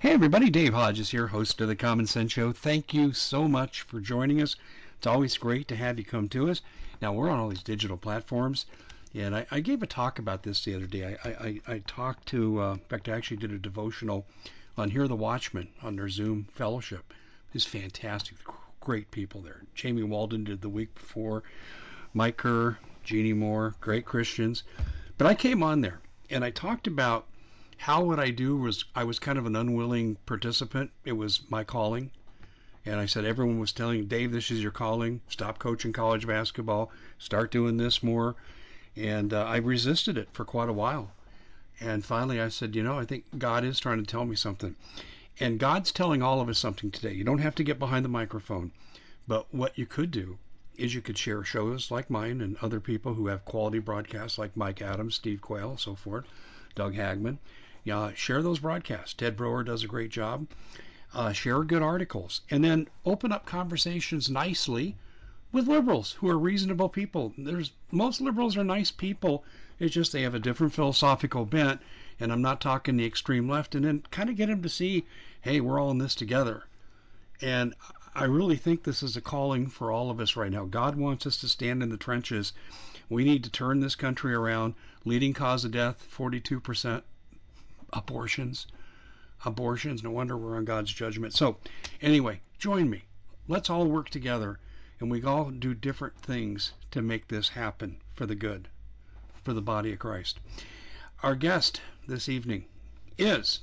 Hey, everybody, Dave Hodges here, host of the Common Sense Show. Thank you so much for joining us. It's always great to have you come to us. Now, we're on all these digital platforms, and I, I gave a talk about this the other day. I, I, I talked to, uh, in fact, I actually did a devotional on Hear the Watchman on their Zoom fellowship. It's fantastic. Great people there. Jamie Walden did the week before, Mike Kerr, Jeannie Moore, great Christians. But I came on there and I talked about how what I do was I was kind of an unwilling participant. It was my calling. And I said everyone was telling Dave, this is your calling. Stop coaching college basketball. Start doing this more. And uh, I resisted it for quite a while. And finally, I said, you know, I think God is trying to tell me something. And God's telling all of us something today. You don't have to get behind the microphone. But what you could do is you could share shows like mine and other people who have quality broadcasts like Mike Adams, Steve Quayle, so forth, Doug Hagman. Yeah, share those broadcasts. Ted Broer does a great job. Uh, share good articles, and then open up conversations nicely with liberals who are reasonable people. There's most liberals are nice people. It's just they have a different philosophical bent, and I'm not talking the extreme left. And then kind of get them to see, hey, we're all in this together. And I really think this is a calling for all of us right now. God wants us to stand in the trenches. We need to turn this country around. Leading cause of death, 42% abortions. Abortions, no wonder we're on God's judgment. So, anyway, join me. Let's all work together and we all do different things to make this happen for the good, for the body of Christ. Our guest this evening is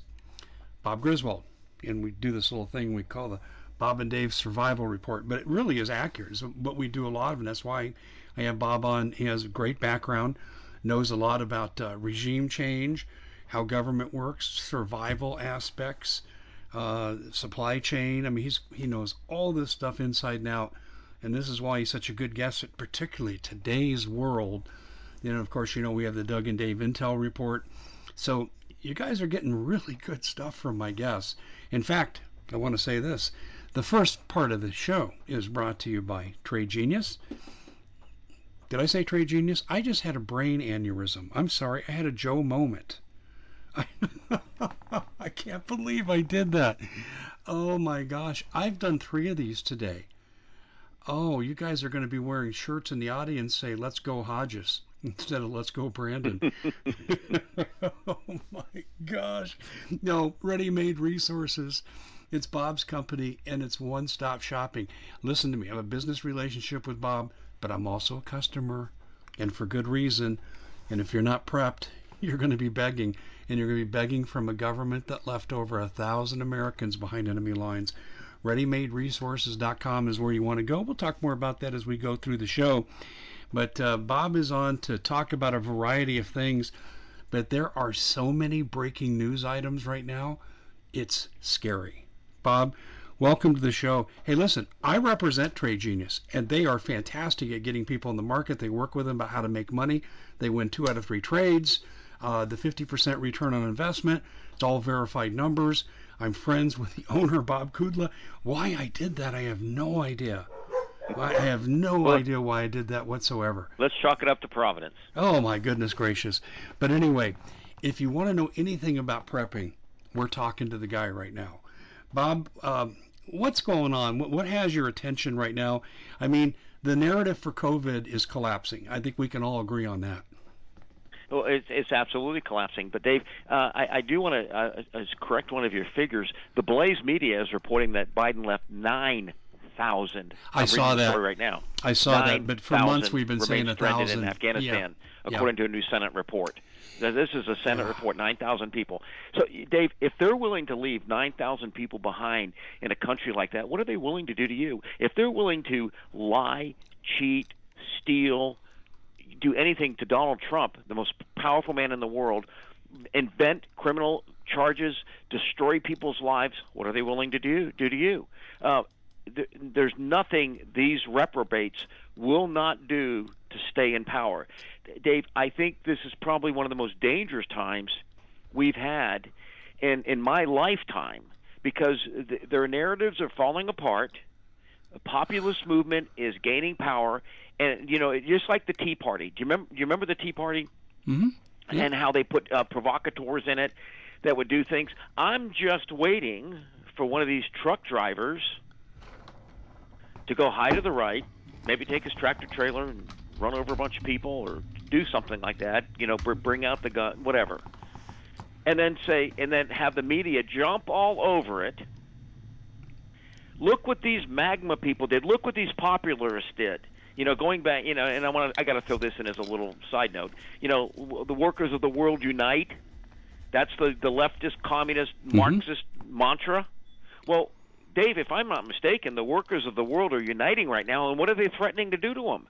Bob Griswold, and we do this little thing we call the Bob and Dave Survival Report, but it really is accurate. It's what we do a lot of, and that's why I have Bob on. He has a great background, knows a lot about uh, regime change, how government works, survival aspects, uh, supply chain. I mean, he's he knows all this stuff inside and out, and this is why he's such a good guest, at particularly today's world. Know, of course, you know we have the Doug and Dave Intel Report, so you guys are getting really good stuff from my guests. In fact, I want to say this the first part of the show is brought to you by Trade Genius. Did I say Trade Genius? I just had a brain aneurysm. I'm sorry. I had a Joe moment. I, can't believe I did that. Oh my gosh. I've done three of these today. Oh, you guys are going to be wearing shirts in the audience say, let's go Hodges instead of let's go Brandon. oh my gosh. No, ready made resources. It's Bob's company and it's one stop shopping. Listen to me, I have a business relationship with Bob, but I'm also a customer and for good reason. And if you're not prepped, you're going to be begging. And you're going to be begging from a government that left over a thousand Americans behind enemy lines. ReadyMadeResources.com is where you want to go. We'll talk more about that as we go through the show. But uh, Bob is on to talk about a variety of things. But there are so many breaking news items right now, it's scary. Bob. Welcome to the show. Hey, listen, I represent Trade Genius, and they are fantastic at getting people in the market. They work with them about how to make money. They win two out of three trades. Uh, the 50% return on investment. It's all verified numbers. I'm friends with the owner, Bob Kudla. Why I did that, I have no idea. I have no well, idea why I did that whatsoever. Let's chalk it up to Providence. Oh, my goodness gracious. But anyway, if you want to know anything about prepping, we're talking to the guy right now. Bob, um, what's going on? What, what has your attention right now? I mean, the narrative for COVID is collapsing. I think we can all agree on that. Well, it's, it's absolutely collapsing. But Dave, uh, I, I do want to uh, uh, correct one of your figures. The Blaze Media is reporting that Biden left nine thousand. I saw that right now. I saw 9, that, but for months we've been saying a thousand in Afghanistan, yeah. according yeah. to a new Senate report. This is a Senate report, 9,000 people. So, Dave, if they're willing to leave 9,000 people behind in a country like that, what are they willing to do to you? If they're willing to lie, cheat, steal, do anything to Donald Trump, the most powerful man in the world, invent criminal charges, destroy people's lives, what are they willing to do do to you? Uh, th- there's nothing these reprobates will not do to stay in power. Dave, I think this is probably one of the most dangerous times we've had in in my lifetime because th- their narratives are falling apart. The populist movement is gaining power, and you know, just like the Tea Party. Do you remember? Do you remember the Tea Party? Mm-hmm. Yeah. And how they put uh, provocateurs in it. that would do things. I'm just waiting for one of these truck drivers to go high to the right, maybe take his tractor trailer and run over a bunch of people or do something like that, you know, bring out the gun, whatever. And then say, and then have the media jump all over it. Look what these MAGA people did. Look what these popularists did. You know, going back, you know, and I want to, I got to throw this in as a little side note. You know, the workers of the world unite. That's the the leftist, communist, mm-hmm. Marxist mantra. Well, Dave, if I'm not mistaken, the workers of the world are uniting right now, and what are they threatening to do to them?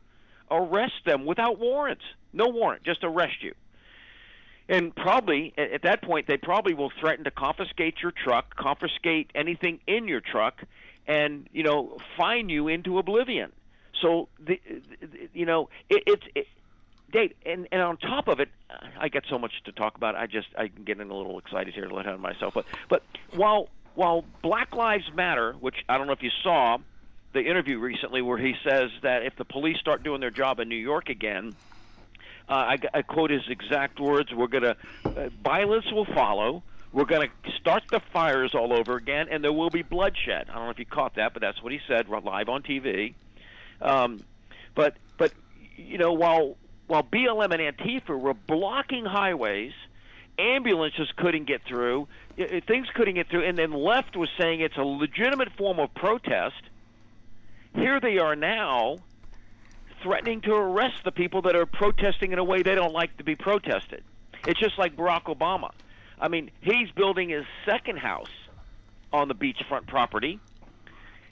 Arrest them without warrants. No warrant, just arrest you. And probably at that point, they probably will threaten to confiscate your truck, confiscate anything in your truck, and you know fine you into oblivion. So the, the you know it, it's it, Dave, and and on top of it, I get so much to talk about. I just I'm getting a little excited here to let out myself. But but while while Black Lives Matter, which I don't know if you saw the interview recently where he says that if the police start doing their job in New York again, uh, I, I quote his exact words: "We're gonna uh, violence will follow." We're going to start the fires all over again, and there will be bloodshed. I don't know if you caught that, but that's what he said live on TV. Um, but but you know while while BLM and Antifa were blocking highways ambulances couldn't get through, things couldn't get through, and then left was saying it's a legitimate form of protest. Here they are now threatening to arrest the people that are protesting in a way they don't like to be protested. It's just like Barack Obama. I mean, he's building his second house on the beachfront property.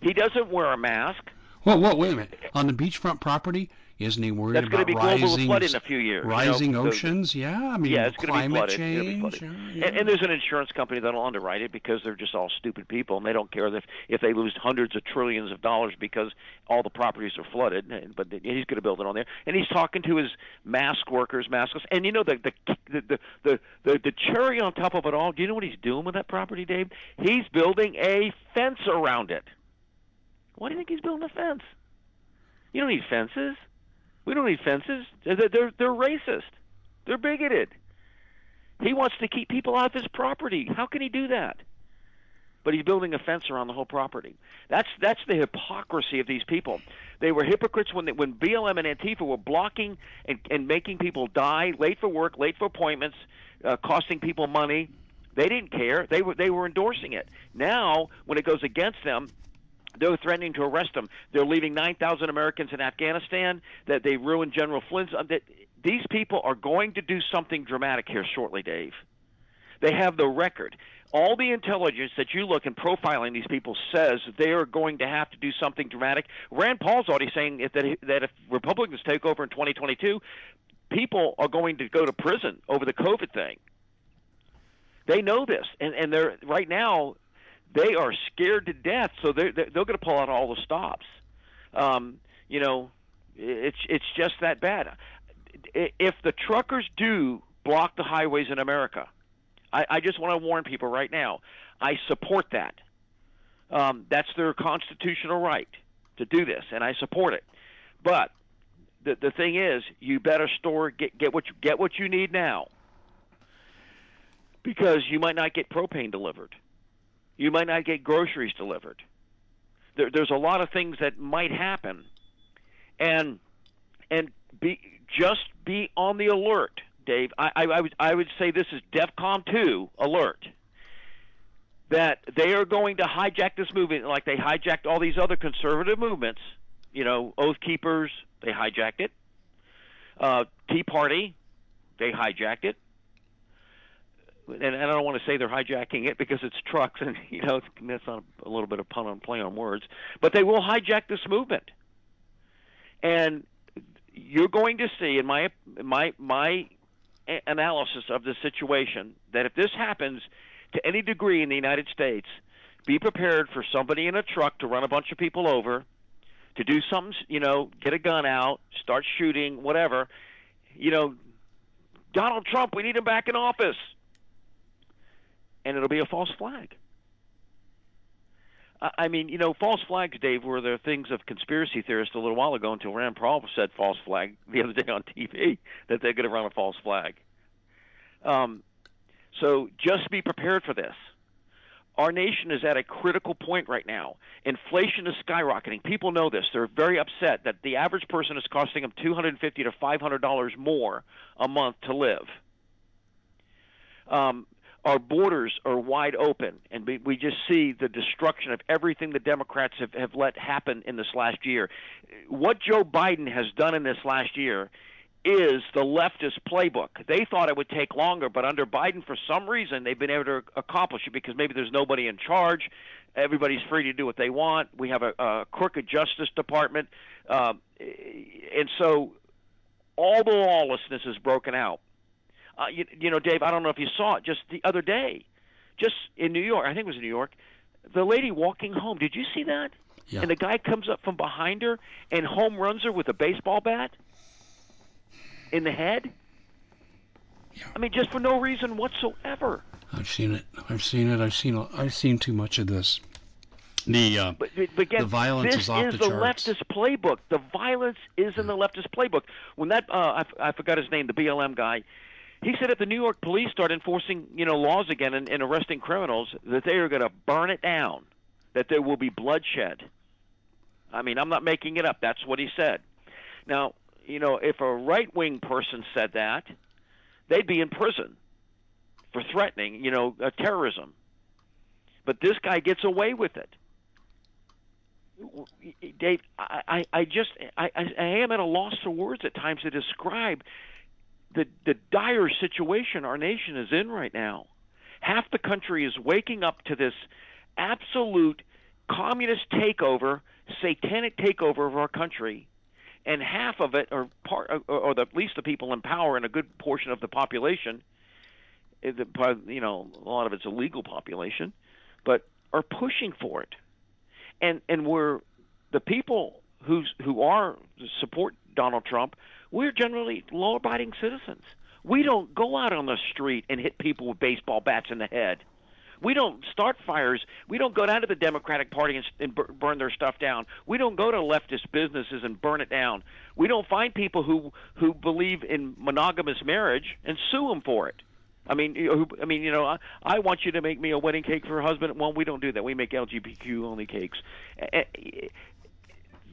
He doesn't wear a mask. Well, well, wait a minute. On the beachfront property, isn't he worried That's about be rising, flood in a few years, rising you know, oceans? So, yeah, I mean, yeah, it's climate be flooded. change. Be yeah. and, and there's an insurance company that'll underwrite it because they're just all stupid people, and they don't care if if they lose hundreds of trillions of dollars because all the properties are flooded. But he's going to build it on there, and he's talking to his mask workers, maskless. And you know the the the the the, the cherry on top of it all. Do you know what he's doing with that property, Dave? He's building a fence around it. Why do you think he's building a fence? You don't need fences. We don't need fences. They're, they're, they're racist. They're bigoted. He wants to keep people off his property. How can he do that? But he's building a fence around the whole property. That's that's the hypocrisy of these people. They were hypocrites when they, when BLM and Antifa were blocking and, and making people die, late for work, late for appointments, uh, costing people money. They didn't care. They were they were endorsing it. Now, when it goes against them, they're threatening to arrest them. They're leaving 9,000 Americans in Afghanistan. That they ruined General Flynn's. Uh, that these people are going to do something dramatic here shortly, Dave. They have the record. All the intelligence that you look in profiling these people says they are going to have to do something dramatic. Rand Paul's already saying that that if Republicans take over in 2022, people are going to go to prison over the COVID thing. They know this, and and they're right now they are scared to death, so they're they're, going to pull out all the stops. Um, you know, it's it's just that bad. If the truckers do block the highways in America, I, I just want to warn people right now. I support that. Um, that's their constitutional right to do this, and I support it. But the the thing is, you better store get get what you get what you need now, because you might not get propane delivered. You might not get groceries delivered. There, there's a lot of things that might happen, and and be just be on the alert, Dave. I, I, I would I would say this is DEFCON two alert that they are going to hijack this movement like they hijacked all these other conservative movements. You know, Oath Keepers, they hijacked it. Uh, Tea Party, they hijacked it and, I don't want to say they're hijacking it because it's trucks, and you know that's not a little bit of pun on play on words, but they will hijack this movement, and you're going to see in my my my analysis of the situation that if this happens to any degree in the United States, be prepared for somebody in a truck to run a bunch of people over, to do something, you know, get a gun out, start shooting, whatever. You know, Donald Trump, we need him back in office and it'll be a false flag. I mean, you know, false flags, Dave, were the things of conspiracy theorists a little while ago until Rand Paul said false flag the other day on TV that they're going to run a false flag. Um, So just be prepared for this. Our nation is at a critical point right now. Inflation is skyrocketing. People know this. They're very upset that the average person is costing them 250 to 500 dollars more a month to live. Um, our borders are wide open, and we, we just see the destruction of everything the Democrats have, have let happen in this last year. What Joe Biden has done in this last year is the leftist playbook. They thought it would take longer, but under Biden, for some reason, they've been able to accomplish it because maybe there's nobody in charge. Everybody's free to do what they want. We have a, a crooked Justice Department. Uh, and so all the lawlessness is broken out. Uh, you, you know, Dave, I don't know if you saw it just the other day, just in New York. I think it was in New York. The lady walking home. Did you see that? Yeah. And the guy comes up from behind her and home runs her with a baseball bat in the head. Yeah. I mean, just for no reason whatsoever. I've seen it. I've seen it. I've seen. I've seen too much of this. The uh, But, but again, The violence this is off the the charts. leftist playbook. The violence is in the leftist playbook. When that uh, I, I forgot his name, the BLM guy, he said if the New York police start enforcing you know laws again and, and arresting criminals, that they are going to burn it down, that there will be bloodshed. I mean, I'm not making it up. That's what he said. Now, you know, if a right wing person said that, they'd be in prison for threatening, you know, uh, terrorism. But this guy gets away with it. Dave, I, I, I just I, I I am at a loss for words at times to describe the the dire situation our nation is in right now. Half the country is waking up to this absolute communist takeover, satanic takeover of our country, and half of it, or part, or, or the, at least the people in power and a good portion of the population, eh, the, you know, a lot of it's a legal population, but are pushing for it and and we're the people who who are support Donald Trump. We're generally law-abiding citizens. We don't go out on the street and hit people with baseball bats in the head. We don't start fires. We don't go down to the Democratic Party and, and bur- burn their stuff down. We don't go to leftist businesses and burn it down. We don't find people who who believe in monogamous marriage and sue them for it. I mean, who- I mean, you know, I, I want you to make me a wedding cake for a husband. Well, we don't do that. We make LGBTQ only cakes.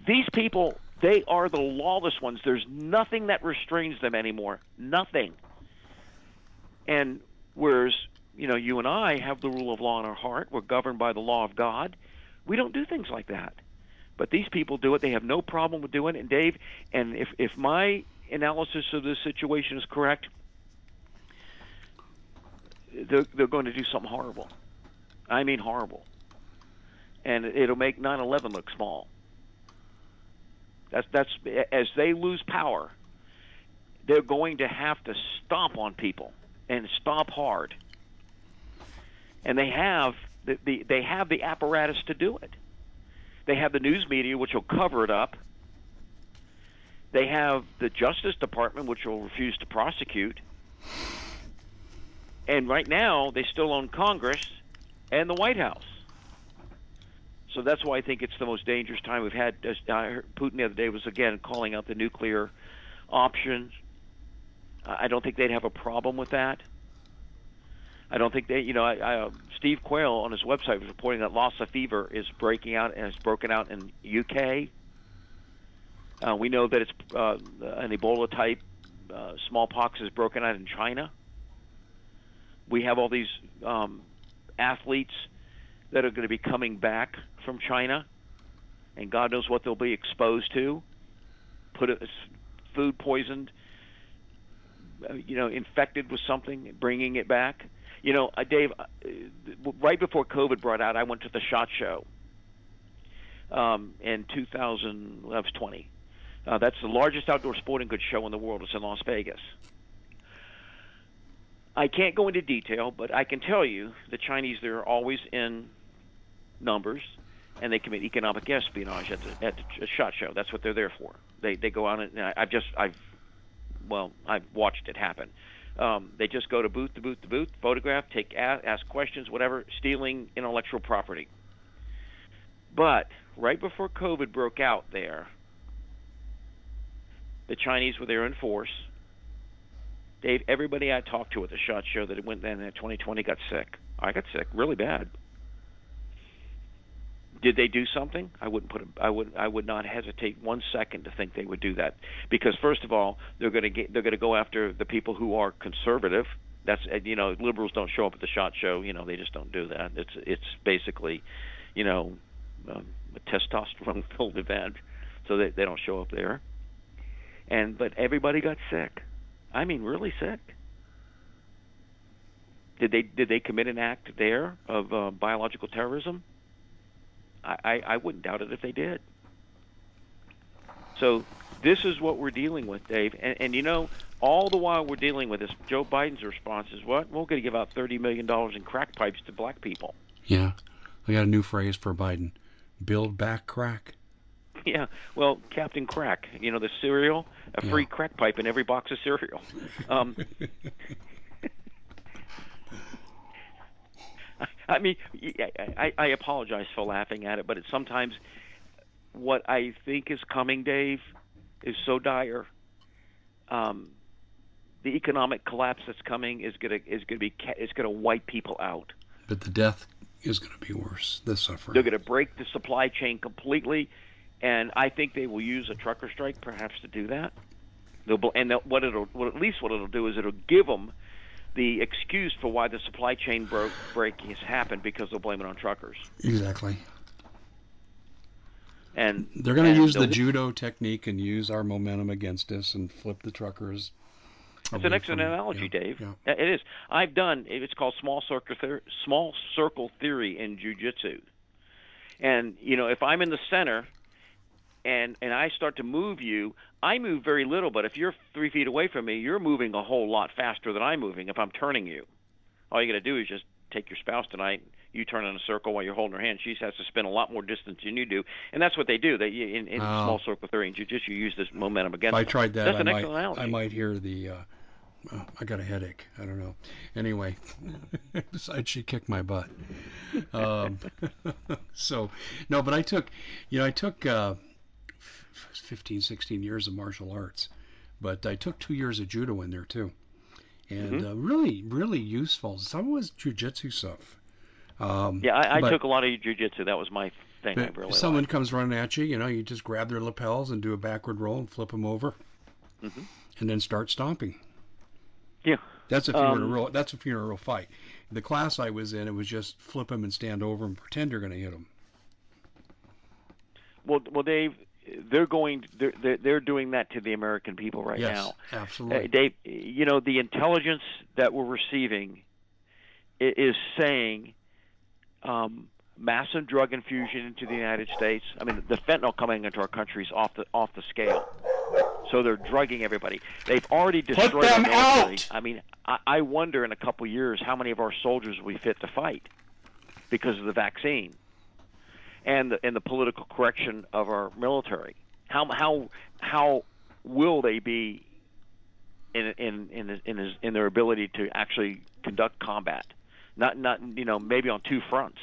These people, they are the lawless ones. There's nothing that restrains them anymore. Nothing. And whereas, you know, you and I have the rule of law in our heart. We're governed by the law of God. We don't do things like that. But these people do it. They have no problem with doing it. And Dave, and if if my analysis of this situation is correct, they're, they're going to do something horrible. I mean horrible. And it'll make 9/11 look small. That's that's as they lose power, they're going to have to stomp on people and stomp hard. And they have the, the they have the apparatus to do it. They have the news media which will cover it up. They have the Justice Department which will refuse to prosecute. And right now, they still own Congress and the White House. So that's why I think it's the most dangerous time we've had. I heard Putin the other day was again calling out the nuclear option. I don't think they'd have a problem with that. I don't think they, you know, I, I, uh, Steve Quayle on his website was reporting that Lassa fever is breaking out and has broken out in UK. Uh, we know that it's uh, an Ebola type uh, smallpox has broken out in China we have all these um, athletes that are going to be coming back from China, and God knows what they'll be exposed to. Put it, food poisoned, uh, you know, infected with something, bringing it back. You know, uh, Dave, uh, right before COVID brought out, I went to the Shot Show um, in 2000. That was 20. Uh, that's the largest outdoor sporting goods show in the world. It's in Las Vegas. I can't go into detail, but I can tell you the Chinese they're always in numbers, and they commit economic espionage at the at the shot show. That's what they're there for. They they go on and I- I've just I've well I've watched it happen. Um, they just go to booth to booth to booth, photograph, take ask questions, whatever, stealing intellectual property. But right before COVID broke out, there, the Chinese were there in force Dave, everybody I talked to at the shot show that went then in 2020 got sick. I got sick really bad. Did they do something? I wouldn't put. A, I would. I would not hesitate one second to think they would do that because first of all, they're going to get. They're going to go after the people who are conservative. That's you know, liberals don't show up at the shot show. You know, they just don't do that. It's it's basically, you know, um, a testosterone filled event, so they they don't show up there. And but everybody got sick. I mean, really sick. Did they did they commit an act there of uh, biological terrorism? I, I, I wouldn't doubt it if they did. So this is what we're dealing with, Dave. And, and you know, all the while we're dealing with this, Joe Biden's response is what? We're going to give out thirty million dollars in crack pipes to black people. Yeah, I got a new phrase for Biden: build back crack. Yeah, well, Captain Crack, you know the cereal, a free yeah. crack pipe in every box of cereal. Um, I mean, I, I apologize for laughing at it, but it's sometimes what I think is coming, Dave, is so dire. Um, the economic collapse that's coming is gonna is gonna be is gonna wipe people out. But the death is gonna be worse. The suffering. They're gonna break the supply chain completely, and I think they will use a trucker strike perhaps to do that. They'll, and they'll, what it'll, well, at least what it'll do is it'll give them the excuse for why the supply chain broke break has happened because they'll blame it on truckers. Exactly. And they're going to use the judo technique and use our momentum against us and flip the truckers. It's an excellent analogy, yeah, Dave. Yeah. It is. I've done. It's called small circle theory, small circle theory in jujitsu. And you know, if I'm in the center and and I start to move you, I move very little, but if you're three feet away from me, you're moving a whole lot faster than I'm moving. If I'm turning you, all you got to do is just take your spouse tonight. You turn in a circle while you're holding her hand. She has to spin a lot more distance than you do, and that's what they do. They in, in oh. small circle theory and jujitsu, you use this momentum against. If I tried that. That's I an might, excellent analogy. I might hear the. Uh, oh, I got a headache. I don't know. Anyway, besides she kicked my butt. Um, so no, but I took, you know, I took. Uh, 15, 16 years of martial arts, but I took two years of judo in there too, and mm-hmm. uh, really, really useful. Some was jujitsu stuff. Um, yeah, I, I took a lot of jujitsu. That was my thing. I really someone liked. comes running at you, you know, you just grab their lapels and do a backward roll and flip them over, mm-hmm. and then start stomping. Yeah, that's um, a um, real. That's a real fight. The class I was in, it was just flip them and stand over and pretend you're going to hit them. Well, well, Dave, they're going they're they're doing that to the American people right yes, now. Absolutely. Uh, they you know the intelligence that we're receiving is saying um, massive drug infusion into the United States. I mean the fentanyl coming into our country is off the off the scale. So they're drugging everybody. They've already destroyed Put them our military. Out! I mean, I, I wonder in a couple years how many of our soldiers will be fit to fight because of the vaccine and the, and the political correction of our military. How how how will they be in in in in, his, in their ability to actually conduct combat? Not not you know maybe on two fronts.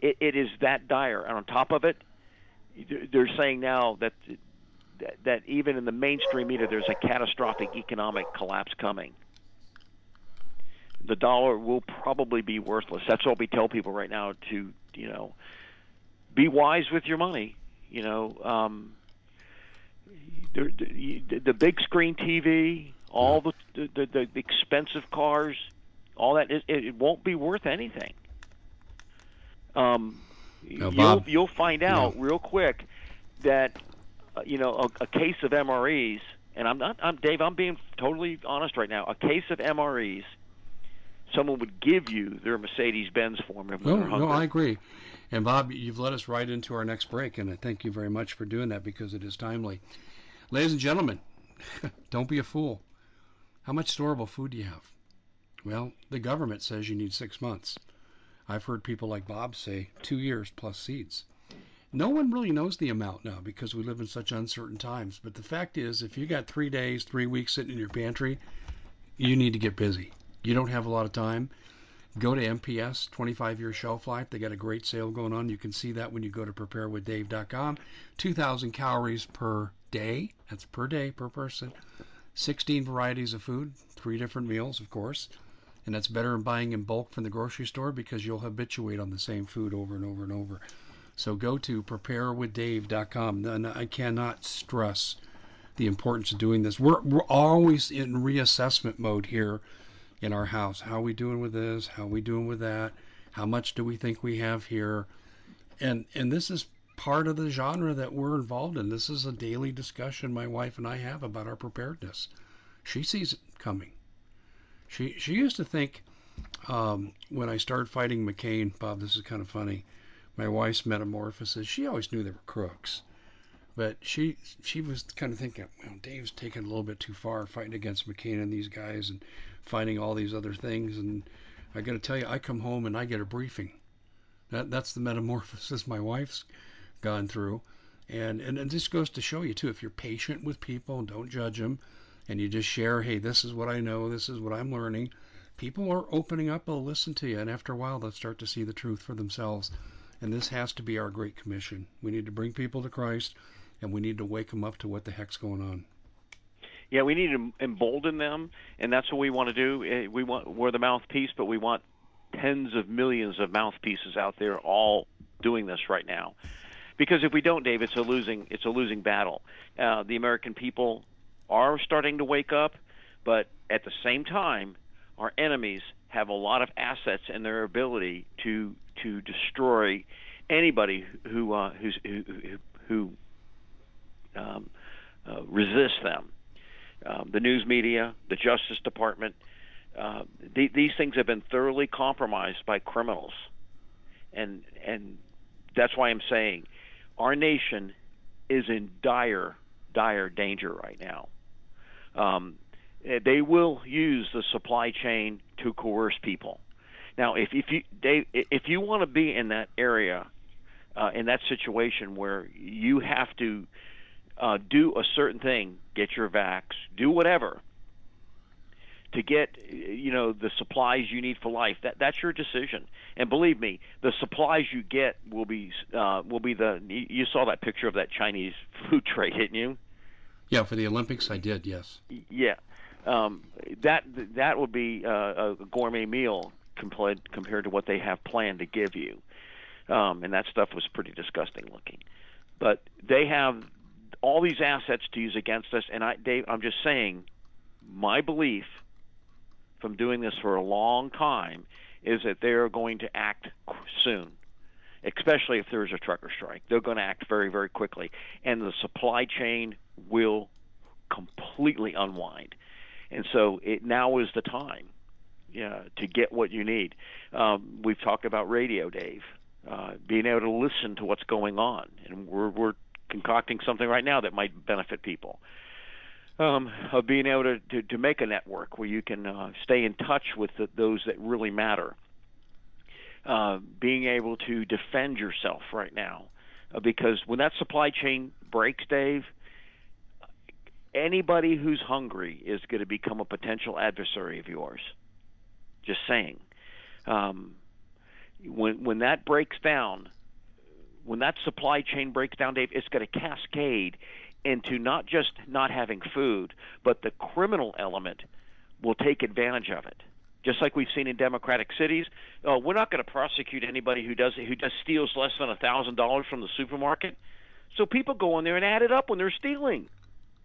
It, it is that dire, and on top of it, they're saying now that that even in the mainstream media, there's a catastrophic economic collapse coming the dollar will probably be worthless. That's what we tell people right now to, you know, be wise with your money. You know, um, the, the, the big screen TV, all the, the, the expensive cars, all that, it, it won't be worth anything. Um, no, you'll you'll find out no. real quick that uh, you know a, a case of MREs, and I'm not I'm Dave. I'm being totally honest right now. A case of MREs someone would give you their Mercedes Benz for them. No, no, I agree. And Bob, you've led us right into our next break, and I thank you very much for doing that because it is timely. Ladies and gentlemen, don't be a fool. How much storable food do you have? Well, the government says you need six months. I've heard people like Bob say two years plus seeds. No one really knows the amount now because we live in such uncertain times. But the fact is, if you got three days, three weeks sitting in your pantry, you need to get busy you don't have a lot of time, go to MPS 25 year shelf life. They got a great sale going on. You can see that when you go to preparewithdave.com. 2,000 calories per day. That's per day per person. 16 varieties of food, three different meals, of course. And that's better than buying in bulk from the grocery store because you'll habituate on the same food over and over and over. So go to preparewithdave.com. And I cannot stress the importance of doing this. We're, we're always in reassessment mode here in our house. How we doing with this? How we doing with that? How much do we think we have here? And and this is part of the genre that we're involved in. This is a daily discussion my wife and I have about our preparedness. She sees it coming. She she used to think um, when I started fighting McCain, Bob, this is kind of funny. My wife's metamorphosis. She always knew they were crooks, but she she was kind of thinking, well, Dave's taking a little bit too far fighting against McCain and these guys and finding all these other things. And I got to tell you, I come home and I get a briefing. That that's the metamorphosis my wife's gone through. And, and it just goes to show you, too, if you're patient with people, don't judge them, and you just share, hey, this is what I know, this is what I'm learning, people are opening up, they'll listen to you, and after a while, they'll start to see the truth for themselves. And this has to be our great commission. We need to bring people to Christ, and we need to wake them up to what the heck's going on. Yeah, we need to embolden them, and that's what we want to do. Eh, we want we're the mouthpiece, but we want tens of millions of mouthpieces out there all doing this right now because if we don't, Dave, it's a losing it's a losing battle. Uh, the American people are starting to wake up, but at the same time, our enemies have a lot of assets in their ability to to destroy anybody who uh, who, who um, uh, resists them. Um, the news media, the Justice Department, uh, th- these things have been thoroughly compromised by criminals, and and that's why I'm saying our nation is in dire, dire danger right now. Um, they will use the supply chain to coerce people. Now, if, if you Dave, if you want to be in that area, uh, in that situation where you have to uh, do a certain thing, get your vax, do whatever, to get you know the supplies you need for life. That that's your decision. And believe me the supplies you get will be uh, will be the you saw that picture of that Chinese food tray didn't you? Yeah for the Olympics I did yes. Yeah. Um, that that would be uh, a gourmet meal compared compared to what they have planned to give you. Um, and that stuff was pretty disgusting looking. But they have all these assets to use against us and I Dave I'm just saying my belief from doing this for a long time is that they are going to act soon, especially if there's a trucker strike. They're going to act very, very quickly, and the supply chain will completely unwind. And so it now is the time yeah, to get what you need. Um, we've talked about radio, Dave, uh, being able to listen to what's going on, and we're, we're concocting something right now that might benefit people um, of being able to, to, to make a network where you can uh, stay in touch with the, those that really matter. Uh, being able to defend yourself right now, uh, because when that supply chain breaks, Dave, anybody who's hungry is going to become a potential adversary of yours. Just saying. Um, when when that breaks down, when that supply chain breaks down, Dave, it's going to cascade into not just not having food, but the criminal element will take advantage of it. Just like we've seen in democratic cities, uh, we're not going to prosecute anybody who does who just steals less than a thousand dollars from the supermarket. So people go in there and add it up when they're stealing.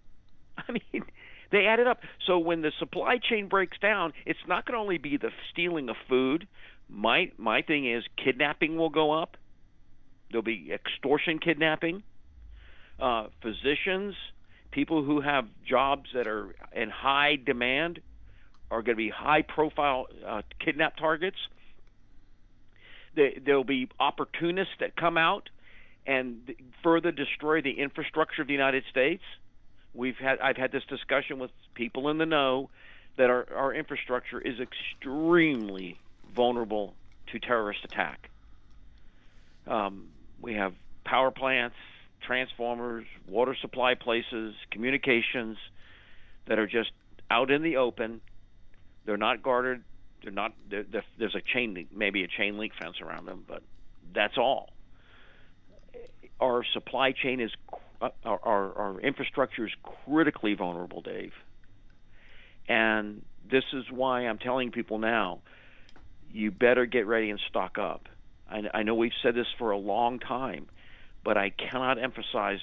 I mean, they add it up. So when the supply chain breaks down, it's not going to only be the stealing of food. My my thing is kidnapping will go up. There'll be extortion kidnapping uh, physicians, people who have jobs that are in high demand are going to be high profile uh, kidnap targets. There'll be opportunists that come out and further destroy the infrastructure of the United States. We've had I've had this discussion with people in the know that our, our infrastructure is extremely vulnerable to terrorist attack. Um, we have power plants, transformers, water supply places, communications that are just out in the open. They're not guarded. They're not. They're, they're, there's a chain, maybe a chain link fence around them, but that's all. Our supply chain is our, our, our infrastructure is critically vulnerable, Dave. And this is why I'm telling people now you better get ready and stock up. I, I know we've said this for a long time, but I cannot emphasize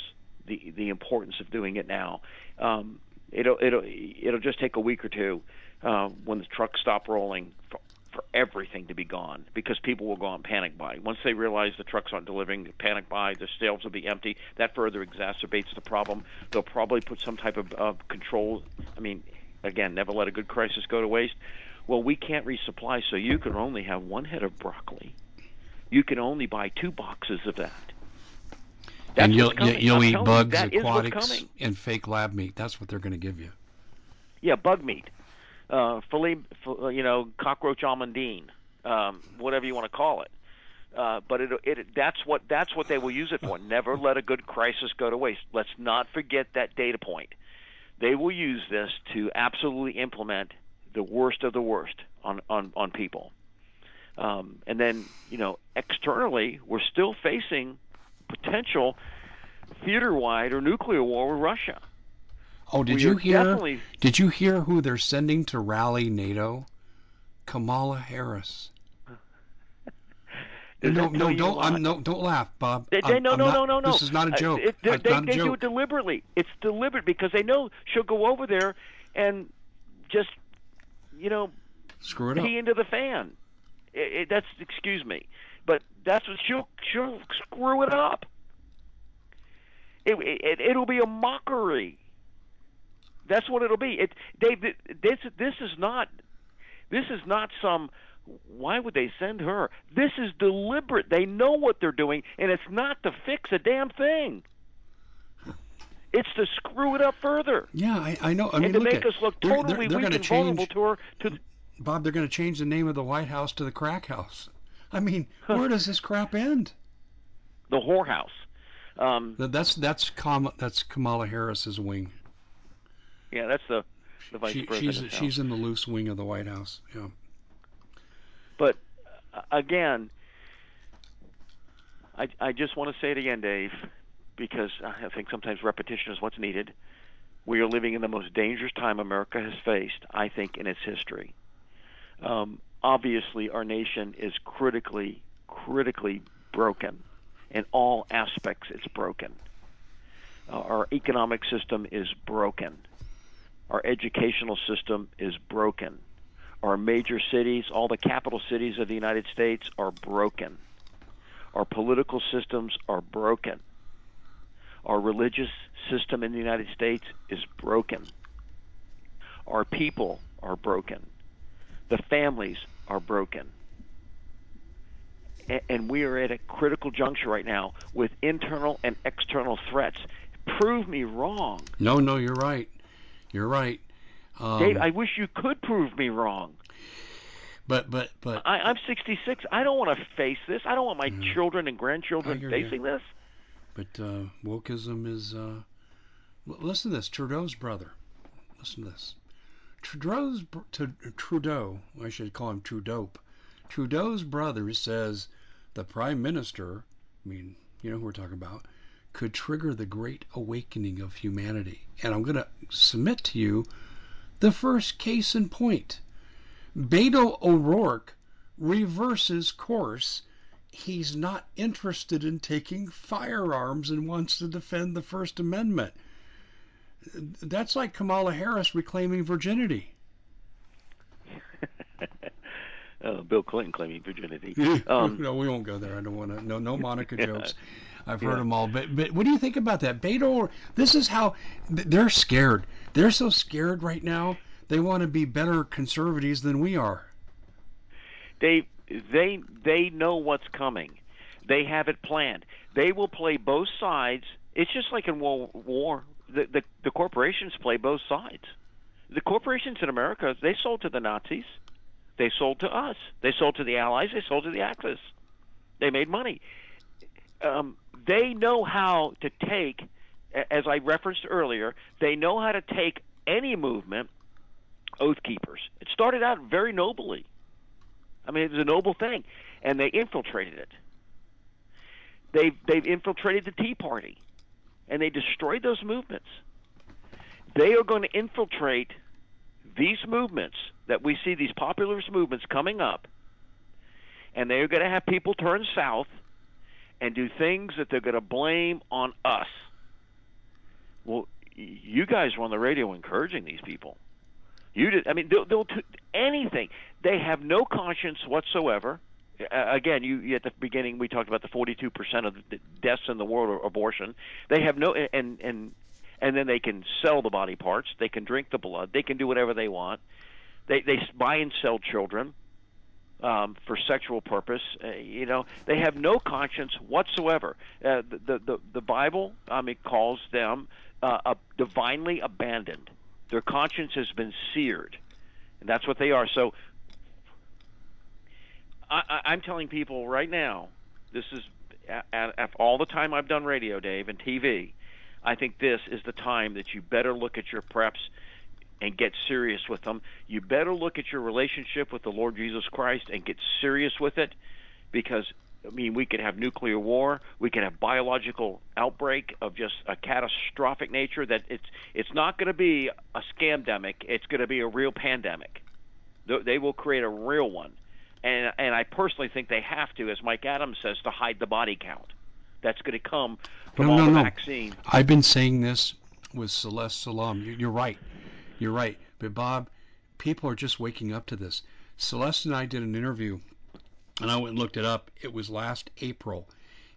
the, the importance of doing it now. Um, it'll, it'll, it'll just take a week or two uh, when the trucks stop rolling for, for everything to be gone because people will go on panic buy. Once they realize the trucks aren't delivering, panic buy, the shelves will be empty. That further exacerbates the problem. They'll probably put some type of, of control. I mean, again, never let a good crisis go to waste. Well, we can't resupply, so you can only have one head of broccoli. You can only buy two boxes of that. That's and you'll you'll eat bugs, you, aquatics, and fake lab meat. That's what they're going to give you. Yeah, bug meat, uh, filet, you know, cockroach almondine, um, whatever you want to call it. Uh, but it, it that's what that's what they will use it for. Never let a good crisis go to waste. Let's not forget that data point they will use this to absolutely implement the worst of the worst on on, on people. Um, and then, you know, externally, we're still facing potential theater-wide or nuclear war with Russia. Oh, did we you hear? Definitely... Did you hear who they're sending to rally NATO? Kamala Harris. no, no, don't, I'm, no, don't laugh, Bob. They, they, no, I'm no, not, no, no, no. This is not a joke. Uh, it, they, they, they do it deliberately. It's deliberate because they know she'll go over there and just, you know, screw it pee up. into the fan. It, it, that's excuse me, but that's what she'll she'll screw it up. It, it it'll be a mockery. That's what it'll be. It Dave. This this is not this is not some why would they send her? This is deliberate. They know what they're doing, and it's not to fix a damn thing. It's to screw it up further. Yeah, I, I know. I and mean, to make at, us look totally they're, they're, they're weak and change, vulnerable to her. To Bob, they're going to change the name of the White House to the Crack House. I mean, where does this crap end? The whorehouse. Um, that's that's Kam, that's Kamala Harris's wing. Yeah, that's the the vice she, president. She's she's in the loose wing of the White House. Yeah. But uh, again, I, I just want to say it again, Dave, because I think sometimes repetition is what's needed. We are living in the most dangerous time America has faced, I think, in its history. Um, obviously, our nation is critically, critically broken. In all aspects, it's broken. Uh, our economic system is broken. Our educational system is broken. Our major cities, all the capital cities of the United States, are broken. Our political systems are broken. Our religious system in the United States is broken. Our people are broken. The families are broken. And we are at a critical juncture right now with internal and external threats. Prove me wrong. No, no, you're right. You're right. Um, Dave, I wish you could prove me wrong. But but but I, I'm 66. I don't want to face this. I don't want my mm, children and grandchildren facing you. this. But uh, wokeism is. Uh, listen to this. Trudeau's brother. Listen to this. Trudeau's Trudeau. I should call him Trudeau. Trudeau's brother says the prime minister. I mean, you know who we're talking about could trigger the great awakening of humanity. And I'm going to submit to you the first case in point. Beto O'Rourke reverses course. He's not interested in taking firearms and wants to defend the First Amendment. That's like Kamala Harris reclaiming virginity. uh, Bill Clinton claiming virginity. Um, no, we won't go there. I don't want to. No, no Monica jokes. I've heard yeah. them all. But but what do you think about that? Beto, this is how they're scared. They're so scared right now. They want to be better conservatives than we are. They they they know what's coming. They have it planned. They will play both sides. It's just like in World War. The, the the corporations play both sides. The corporations in America they sold to the Nazis. They sold to us. They sold to the Allies. They sold to the Axis. They made money. Um, they know how to take, as I referenced earlier, they know how to take any movement, oath keepers. It started out very nobly. I mean, it was a noble thing, and they infiltrated it. They've they've infiltrated the Tea Party. And they destroy those movements. They are going to infiltrate these movements that we see these populist movements coming up, and they're going to have people turn south and do things that they're going to blame on us. Well, you guys were on the radio encouraging these people. You did. I mean, they'll, they'll do anything. They have no conscience whatsoever. Uh, again, you, at the beginning we talked about the 42% of the deaths in the world are abortion. They have no and and and then they can sell the body parts. They can drink the blood. They can do whatever they want. They they buy and sell children um, for sexual purpose. Uh, you know, they have no conscience whatsoever. Uh, the, the the Bible, I mean, calls them uh, uh, divinely abandoned. Their conscience has been seared, and that's what they are. So, I, I'm telling people right now, this is at all the time I've done radio, Dave, and TV. I think this is the time that you better look at your preps and get serious with them. You better look at your relationship with the Lord Jesus Christ and get serious with it because I mean we could have nuclear war, we could have biological outbreak of just a catastrophic nature that it's it's not going to be a scamdemic, it's going to be a real pandemic. They will create a real one. And and I personally think they have to as Mike Adams says to hide the body count. That's going to come from no, all no, the no. vaccine. I've been saying this with Celeste Solum. You're right. You're right. But Bob, people are just waking up to this. Celeste and I did an interview, and I went and looked it up. It was last April,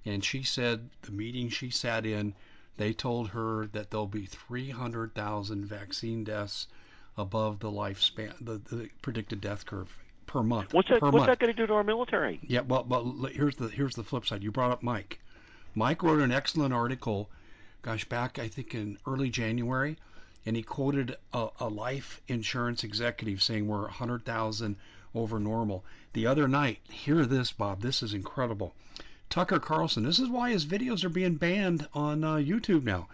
and she said the meeting she sat in, they told her that there'll be 300,000 vaccine deaths above the lifespan, the, the predicted death curve per month. What's that? What's month. that going to do to our military? Yeah, well, well, here's the here's the flip side. You brought up Mike. Mike wrote an excellent article, gosh, back I think in early January, and he quoted a, a life insurance executive saying we're a 100,000 over normal. The other night, hear this, Bob. This is incredible. Tucker Carlson. This is why his videos are being banned on uh, YouTube now.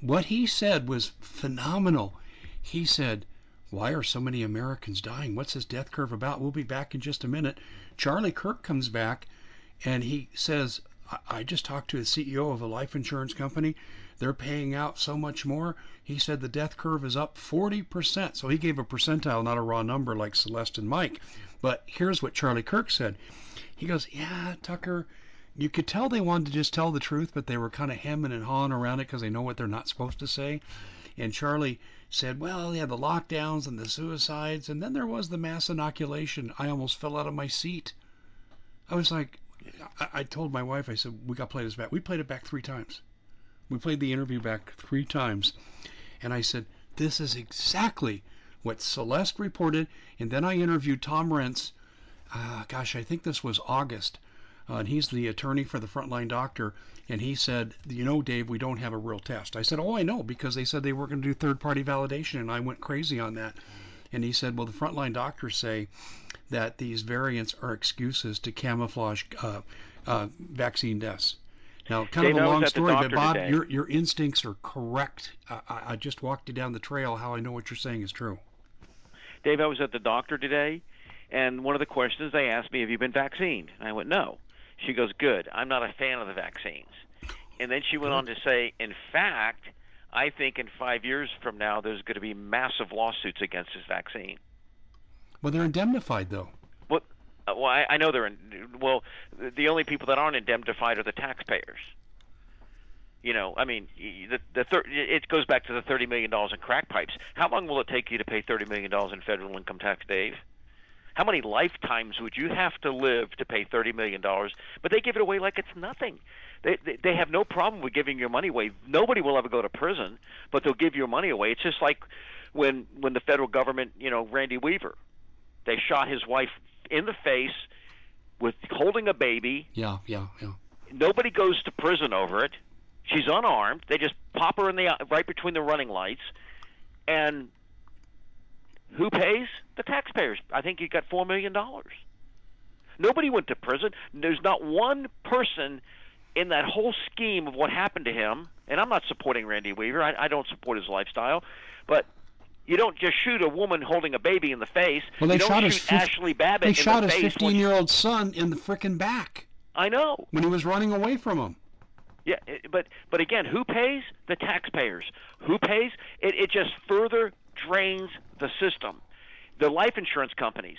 What he said was phenomenal. He said, "Why are so many Americans dying? What's this death curve about?" We'll be back in just a minute. Charlie Kirk comes back, and he says, I just talked to the CEO of a life insurance company. They're paying out so much more. He said the death curve is up 40%. So he gave a percentile, not a raw number like Celeste and Mike. But here's what Charlie Kirk said. He goes, Yeah, Tucker, you could tell they wanted to just tell the truth, but they were kind of hemming and hawing around it because they know what they're not supposed to say. And Charlie said, Well, yeah, the lockdowns and the suicides, and then there was the mass inoculation. I almost fell out of my seat. I was like, I, I told my wife, I said, we got to play this back. We played it back three times. We played the interview back three times. And I said, this is exactly what Celeste reported. And then I interviewed Tom Renz. Uh, gosh, I think this was August. Uh, and he's the attorney for the frontline doctor. And he said, you know, Dave, we don't have a real test. I said, oh, I know, because they said they were going to do third party validation. And I went crazy on that. And he said, well, the frontline doctors say that these variants are excuses to camouflage uh, uh, vaccine deaths. Now, kind Dave, of a long story, but Bob, today. your your instincts are correct. I, I I just walked you down the trail. How I know what you're saying is true. Dave, I was at the doctor today, and one of the questions they asked me, "Have you been vaccinated?" And I went, "No." She goes, "Good. I'm not a fan of the vaccines." And then she went on to say, "In fact, I think in five years from now, there's going to be massive lawsuits against this vaccine." Well, they're indemnified though. Well, Uh, well, I, I know they're in. Well, the only people that aren't indemnified are the taxpayers. You know, I mean, the the thir- it goes back to the thirty million dollars in crack pipes. How long will it take you to pay thirty million dollars in federal income tax, Dave? How many lifetimes would you have to live to pay thirty million dollars? But they give it away like it's nothing. They, they they have no problem with giving your money away. Nobody will ever go to prison, but they'll give your money away. It's just like when when the federal government, you know, Randy Weaver, they shot his wife in the face with holding a baby. Yeah, yeah, yeah. Nobody goes to prison over it. She's unarmed. They just pop her in the right between the running lights, and who pays? The taxpayers. I think he got four million dollars. Nobody went to prison. There's not one person in that whole scheme of what happened to him. And I'm not supporting Randy Weaver. I, I don't support his lifestyle, but you don't just shoot a woman holding a baby in the face. Well, they shot shoot his Ashli Babbitt They in shot the his face 15 year old son in the frickin' back I know. when he was running away from him. Yeah, but but again, who pays? The taxpayers. Who pays? It, it just further drains the system. The life insurance companies,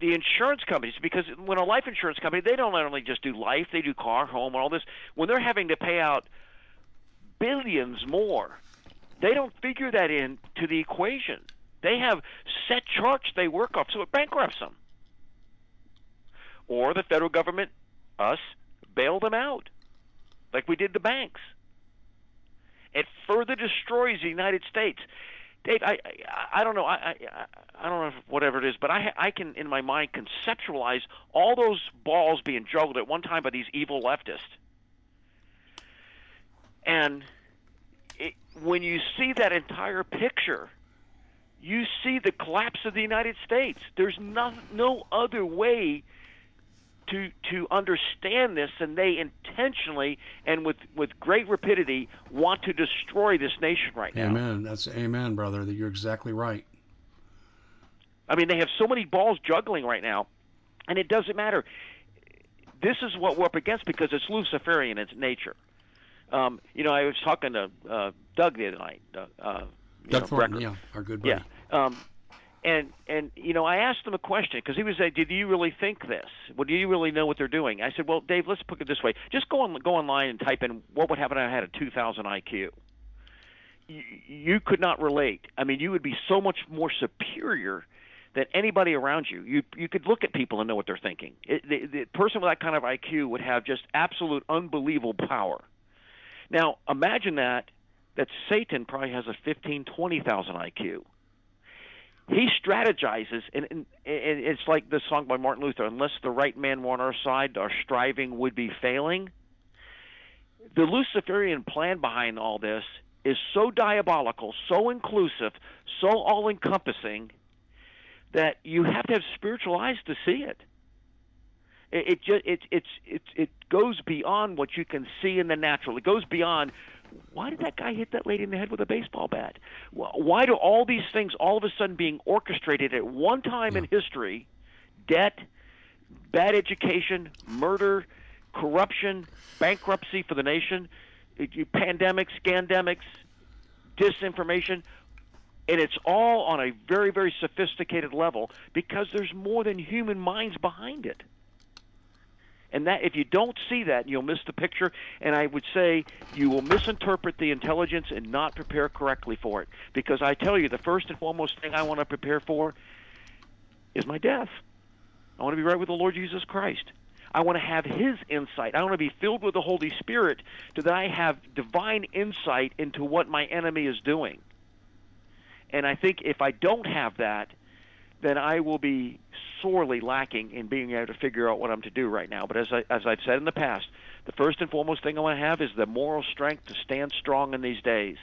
the insurance companies, because when a life insurance company, they don't only just do life, they do car, home, all this. When they're having to pay out billions more, they don't figure that in to the equation. They have set charts they work off, so it bankrupts them. Or the federal government, us, bail them out like we did the banks. It further destroys the United States. Dave, I, I, I don't know, I, I, I don't know if whatever it is, but I, I can in my mind conceptualize all those balls being juggled at one time by these evil leftists. And it, when you see that entire picture, you see the collapse of the United States. There's no, no other way to to understand this, and they intentionally and with with great rapidity want to destroy this nation right now. Amen. That's amen, brother. That you're exactly right. I mean, they have so many balls juggling right now, and it doesn't matter. This is what we're up against because it's Luciferian in its nature. Um, you know, I was talking to uh, Doug the other night. Uh, uh Doug Thornton, yeah, our good buddy. Yeah. Um, and and you know I asked him a question because he was like, "Did you really think this? Well, do you really know what they're doing?" I said, "Well, Dave, let's put it this way: just go on go online and type in what would happen if I had a 2,000 IQ. You, you could not relate. I mean, you would be so much more superior than anybody around you. You you could look at people and know what they're thinking. It, the, the person with that kind of IQ would have just absolute unbelievable power. Now, imagine that that Satan probably has a 15, 20,000 IQ he strategizes, and, and, and it's like the song by Martin Luther: "Unless the right man were on our side, our striving would be failing." The Luciferian plan behind all this is so diabolical, so inclusive, so all-encompassing that you have to have spiritual eyes to see it. It, it just it, it's it it goes beyond what you can see in the natural. It goes beyond why did that guy hit that lady in the head with a baseball bat? Why do all these things all of a sudden being orchestrated at one time in history, debt, bad education, murder, corruption, bankruptcy for the nation, eh, pandemics, scamdemics, disinformation, and it's all on a very, very sophisticated level because there's more than human minds behind it. And that if you don't see that, you'll miss the picture. And I would say you will misinterpret the intelligence and not prepare correctly for it. Because I tell you, the first and foremost thing I want to prepare for is my death. I want to be right with the Lord Jesus Christ. I want to have His insight. I want to be filled with the Holy Spirit so that I have divine insight into what my enemy is doing. And I think if I don't have that, then I will be sorely lacking in being able to figure out what I'm to do right now. But as I, as I've said in the past, the first and foremost thing I want to have is the moral strength to stand strong in these days.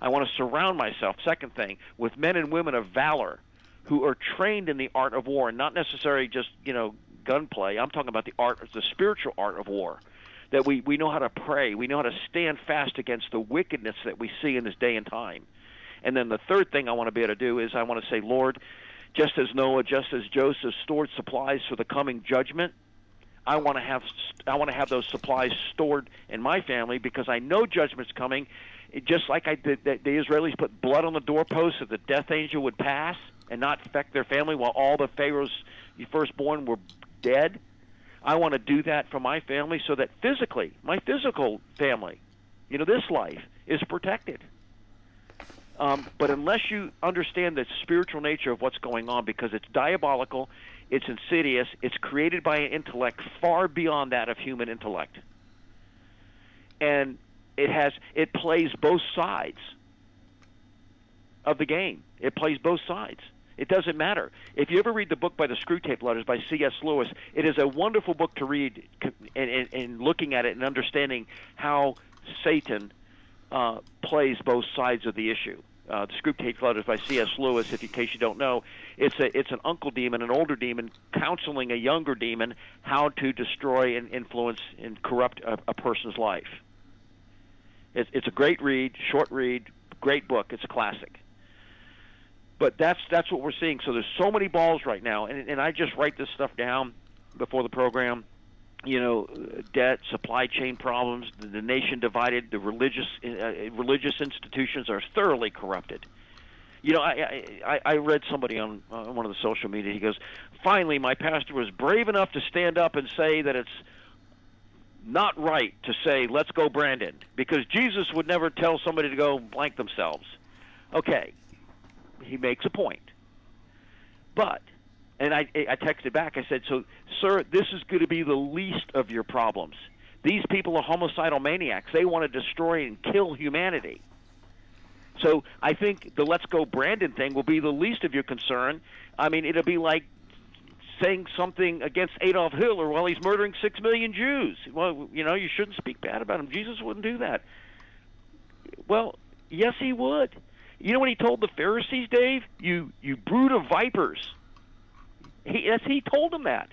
I want to surround myself, second thing, with men and women of valor who are trained in the art of war, and not necessarily just you know gunplay. I'm talking about the art, the spiritual art of war. That we we know how to pray, we know how to stand fast against the wickedness that we see in this day and time. And then the third thing I want to be able to do is I want to say, Lord, just as Noah, just as Joseph stored supplies for the coming judgment, I want to have I want to have those supplies stored in my family because I know judgment's coming. Just like I did, the, the Israelis put blood on the doorpost so the death angel would pass and not affect their family while all the Pharaoh's firstborn were dead. I want to do that for my family so that physically, my physical family, you know, this life is protected. Um, but unless you understand the spiritual nature of what's going on, because it's diabolical, it's insidious, it's created by an intellect far beyond that of human intellect, and it has it plays both sides of the game. It plays both sides. It doesn't matter. If you ever read the book by the Screwtape Letters by C.S. Lewis, it is a wonderful book to read and, and looking at it and understanding how Satan uh, plays both sides of the issue uh, the Screwtape Letters by C.S. Lewis. If in case you don't know, it's a it's an uncle demon, an older demon, counseling a younger demon how to destroy and influence and corrupt a, a person's life. It's it's a great read, short read, great book. It's a classic. But that's that's what we're seeing. So there's so many balls right now, and and I just write this stuff down before the program, you know, debt, supply chain problems, the, nation divided, the religious uh, religious institutions are thoroughly corrupted. You know, I I, I read somebody on, on one of the social media. He goes, "Finally, my pastor was brave enough to stand up and say that it's not right to say let's go Brandon because Jesus would never tell somebody to go blank themselves." Okay, he makes a point, but and I, I texted back. I said, "So, sir, this is going to be the least of your problems. These people are homicidal maniacs. They want to destroy and kill humanity. So, I think the "Let's Go Brandon" thing will be the least of your concern. I mean, it'll be like saying something against Adolf Hitler while he's murdering six million Jews. Well, you know, you shouldn't speak bad about him. Jesus wouldn't do that. Well, yes, he would. You know what he told the Pharisees, Dave? You you brood of vipers. He that's, he told them that.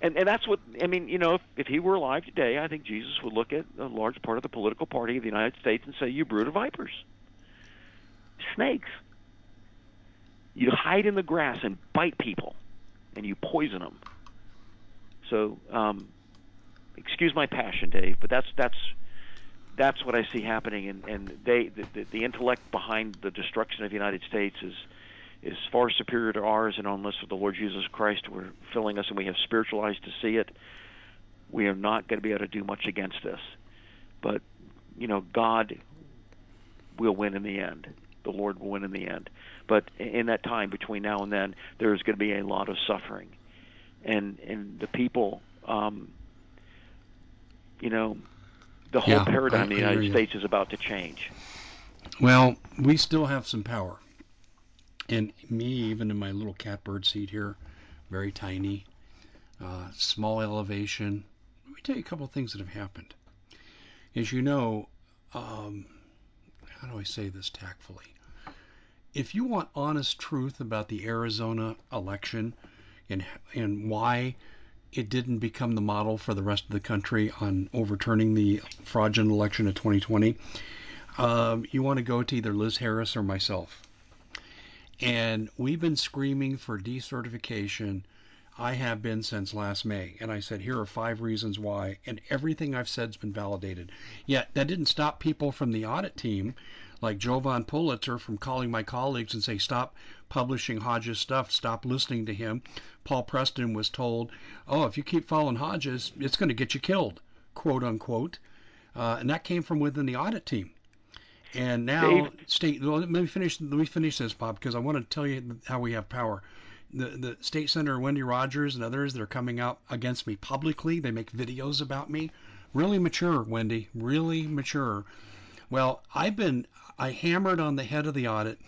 And and that's what I mean. You know, if, if he were alive today, I think Jesus would look at a large part of the political party of the United States and say, "You brood of vipers, snakes. You hide in the grass and bite people, and you poison them." So, um, excuse my passion, Dave, but that's that's that's what I see happening, and and they the, the, the intellect behind the destruction of the United States is is far superior to ours, and unless with the Lord Jesus Christ we're filling us and we have spiritual eyes to see it, we are not going to be able to do much against this. But you know, God will win in the end. The Lord will win in the end. But in that time between now and then, there is going to be a lot of suffering, and and the people, um, you know, the whole Yeah, paradigm I- of the United. States is about to change. Well, we still have some power. And me, even in my little catbird seat here, very tiny, uh, small elevation. Let me tell you a couple of things that have happened. As you know, um, how do I say this tactfully? If you want honest truth about the Arizona election and and why it didn't become the model for the rest of the country on overturning the fraudulent election of 2020, um, you want to go to either Liz Harris or myself. And we've been screaming for decertification. I have been since last May. And I said, here are five reasons why. And everything I've said has been validated. Yet that didn't stop people from the audit team, like Jovan Pulitzer, from calling my colleagues and say, stop publishing Hodges stuff, stop listening to him. Paul Preston was told, oh, if you keep following Hodges, it's going to get you killed, quote unquote. Uh, and that came from within the audit team. And now, Dave? state. Well, let me finish. Let me finish this, Bob, because I want to tell you how we have power. The the state senator Wendy Rogers and others that are coming out against me publicly. They make videos about me. Really mature, Wendy. Really mature. Well, I've been. I hammered on the head of the audit.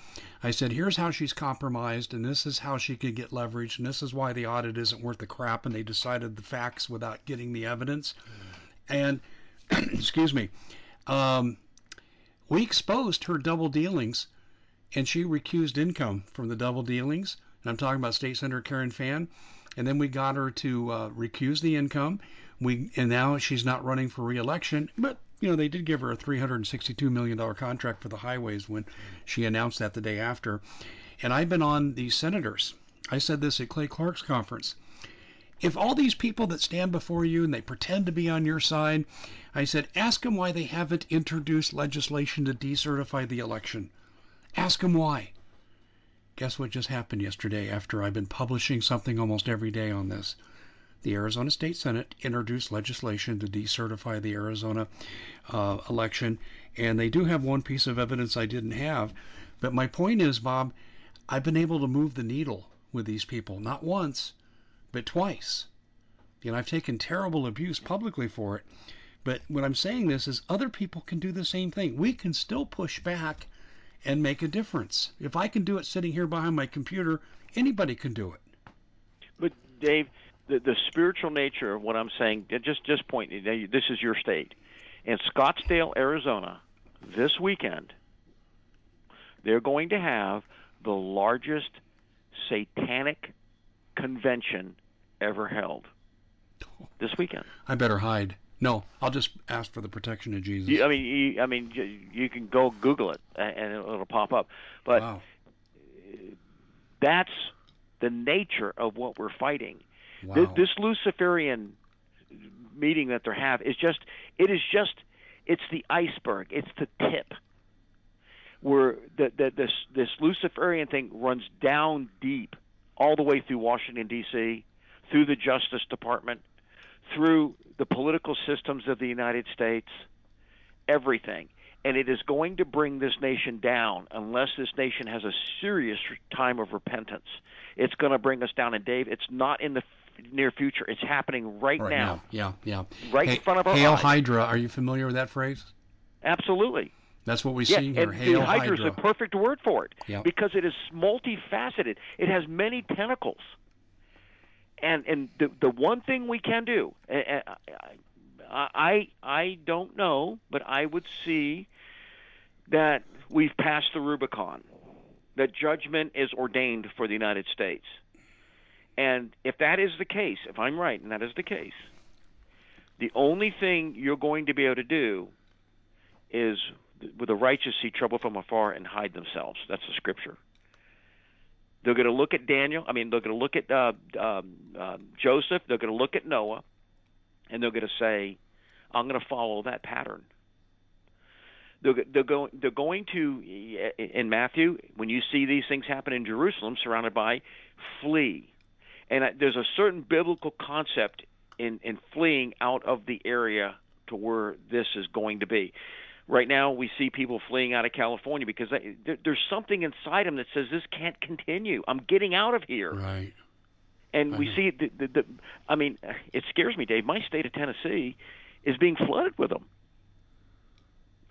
I said, here's how she's compromised, and this is how she could get leverage, and this is why the audit isn't worth the crap, and they decided the facts without getting the evidence. And, excuse me, um, we exposed her double dealings, and she recused income from the double dealings. And I'm talking about State Senator Karen Fann. And then we got her to uh, recuse the income. We and now she's not running for reelection, but you know they did give her a 362 million dollar contract for the highways when she announced that the day after. And I've been on the senators. I said this at Clay Clark's conference. If all these people that stand before you and they pretend to be on your side, I said, ask them why they haven't introduced legislation to decertify the election. Ask them why. Guess what just happened yesterday after I've been publishing something almost every day on this? The Arizona State Senate introduced legislation to decertify the Arizona uh, election, and they do have one piece of evidence I didn't have. But my point is, Bob, I've been able to move the needle with these people, not once, but twice. And I've taken terrible abuse publicly for it. But what I'm saying this is other people can do the same thing. We can still push back and make a difference. If I can do it sitting here behind my computer, anybody can do it. But Dave, the the spiritual nature of what I'm saying, uh, just just point. This is your state, in Scottsdale, Arizona, this weekend. They're going to have the largest satanic convention ever held this weekend. I better hide. No, I'll just ask for the protection of Jesus. You, I mean, you, I mean, you, you can go Google it and it'll, pop up. But wow. that's the nature of what we're fighting. Wow. Th- This Luciferian meeting that they're having is just it is just it's the iceberg. It's the tip where the, the, this this Luciferian thing runs down deep, all the way through Washington D.C., through the Justice Department, through the political systems of the United States, everything. And it is going to bring this nation down unless this nation has a serious time of repentance. It's going to bring us down. And Dave, it's not in the near future. It's happening right, Right now, now. Yeah, yeah. right Hey, in front of our Hail eyes. Hydra. Are you familiar with that phrase? Absolutely. That's what we Yeah, see here. and Hail Hydra is the perfect word for it Yeah. because it is multifaceted. It has many tentacles, and and the the one thing we can do, I I, I I don't know, but I would see that we've passed the Rubicon, that judgment is ordained for the United States, and if that is the case, if I'm right, and that is the case, the only thing you're going to be able to do is with the righteous see trouble from afar and hide themselves. That's the scripture. They're going to look at Daniel. I mean, they're going to look at uh, um, uh, Joseph. They're going to look at Noah, and they're going to say, "I'm going to follow that pattern." They're, they're going. They're going to in Matthew when you see these things happen in Jerusalem, surrounded by, flee, and there's a certain biblical concept in in fleeing out of the area to where this is going to be right now we see people fleeing out of California because they, there, there's something inside them that says this can't continue. I'm getting out of here. Right. And I we know. see the, the, the I mean, it scares me, Dave. My state of Tennessee is being flooded with them.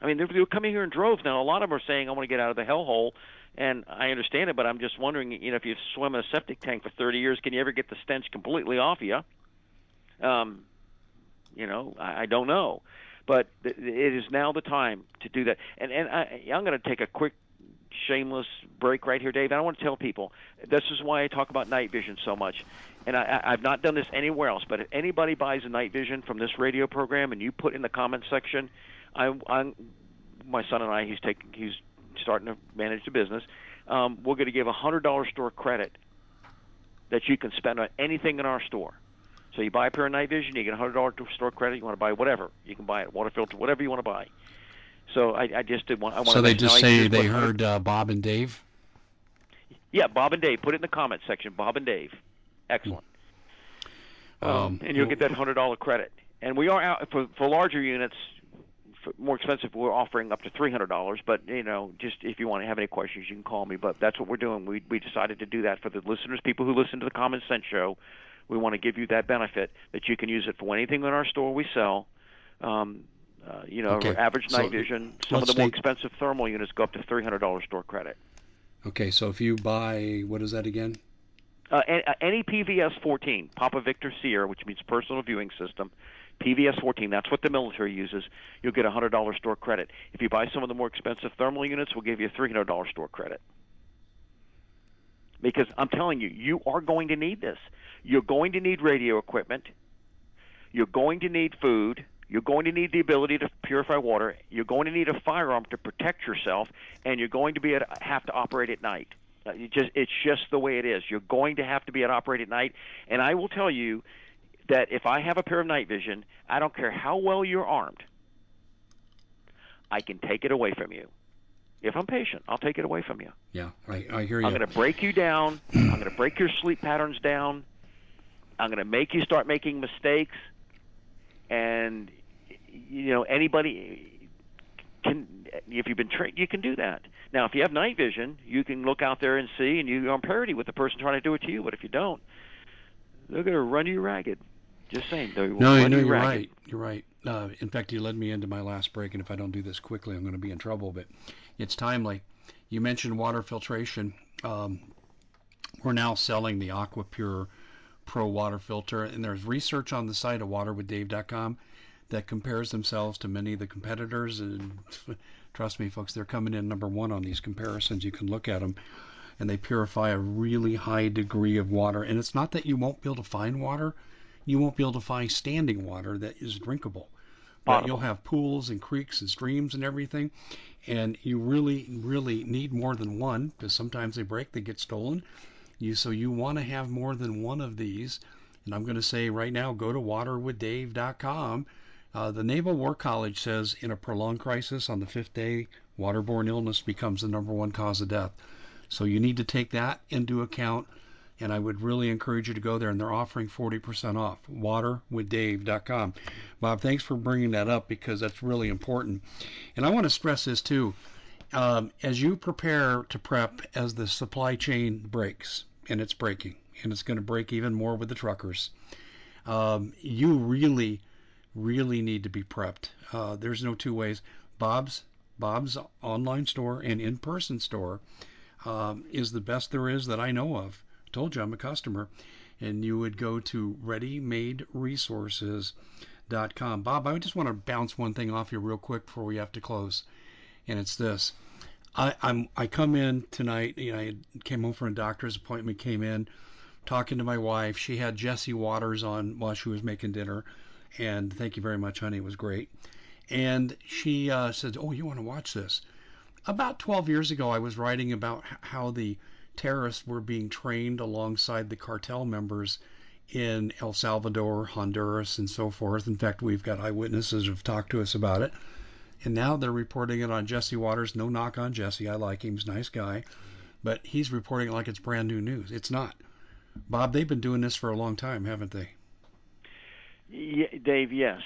I mean, they're, they're coming here in droves now. A lot of them are saying, "I want to get out of the hellhole," and I understand it, but I'm just wondering, you know, if you swim in a septic tank for 30 years, can you ever get the stench completely off you? Um, you know, I, I don't know, but it is now the time to do that. And and I, I'm going to take a quick shameless break right here, Dave. I want to tell people this is why I talk about night vision so much. And I, I've not done this anywhere else, but if anybody buys a night vision from this radio program and you put in the comment section, I, I'm my son and I, he's taking, he's starting to manage the business. Um, we're going to give a hundred dollar store credit that you can spend on anything in our store. So you buy a pair of night vision, you get a hundred dollar store credit. You want to buy whatever, you can buy it, water filter, whatever you want to buy. So I, I just did want. I want So they just say they heard uh, Bob and Dave. Yeah, Bob and Dave. Put it in the comment section. Bob and Dave. Excellent. Um, Um, and you'll get that hundred dollar credit. And we are out for for larger units. For more expensive, we're offering up to three hundred dollars. But you know, just if you want to have any questions, you can call me. But that's what we're doing. We we decided to do that for the listeners, people who listen to the Common Sense Show. We want to give you that benefit that you can use it for anything in our store we sell. Um, uh, you know, Okay. average So night vision. Some of the more take- expensive thermal units go up to three hundred dollars store credit. Okay, so if you buy what is that again? Uh, uh, any PVS 14, Papa Victor Sierra, which means personal viewing system, PVS 14, that's what the military uses. You'll get a hundred dollar store credit. If you buy some of the more expensive thermal units, we'll give you a three hundred dollar store credit. Because I'm telling you, you are going to need this. You're going to need radio equipment. You're going to need food. You're going to need the ability to purify water. You're going to need a firearm to protect yourself, and you're going to be to have to operate at night. Uh, just it's just the way it is. You're going to have to be to operate at night, and I will tell you that if I have a pair of night vision, I don't care how well you're armed. I can take it away from you. If I'm patient, I'll take it away from you. Yeah, I, I hear you. I'm going to break you down. I'm going to break your sleep patterns down. I'm going to make you start making mistakes. And you know anybody can if you've been trained, you can do that. Now, if you have night vision, you can look out there and see, and you're on parity with the person trying to do it to you. But if you don't, they're going to run you ragged. Just saying, they will No, run know you you're ragged. right. You're right. Uh, in fact, you led me into my last break, and if I don't do this quickly, I'm going to be in trouble. But it's timely. You mentioned water filtration. Um, we're now selling the AquaPure Pro water filter, and there's research on the site of waterwithdave.com that compares themselves to many of the competitors. And trust me, folks, they're coming in number one on these comparisons. You can look at them, and they purify a really high degree of water. And it's not that you won't be able to find water you won't be able to find standing water that is drinkable. But you'll have pools and creeks and streams and everything, and you really, really need more than one because sometimes they break, they get stolen. You so you want to have more than one of these, And I'm going to say right now, go to waterwithdave.com. Uh, the Naval War College says in a prolonged crisis on the fifth day, waterborne illness becomes the number one cause of death. So you need to take that into account. And I would really encourage you to go there. And they're offering 40% off. Waterwithdave.com. Bob, thanks for bringing that up because that's really important. And I want to stress this too. Um, as you prepare to prep as the supply chain breaks, and it's breaking, and it's going to break even more with the truckers, um, you really, really need to be prepped. Uh, there's no two ways. Bob's Bob's online store and in-person store um, is the best there is that I know of. Told you I'm a customer, and you would go to ReadyMadeResources.com. Bob, I just want to bounce one thing off you real quick before we have to close, and it's this. I, I'm I come in tonight. You know, I came home from a doctor's appointment. Came in, talking to my wife. She had Jesse Watters on while she was making dinner, and thank you very much, honey. It was great. And she uh, said, "Oh, you want to watch this?" About 12 years ago, I was writing about how the terrorists were being trained alongside the cartel members in El Salvador, Honduras, and so forth. In fact, we've got eyewitnesses who've talked to us about it. And now they're reporting it on Jesse Watters. No knock on Jesse. I like him. He's a nice guy. But he's reporting it like it's brand new news. It's not. Bob, they've been doing this for a long time, haven't they? Yeah, Dave, yes.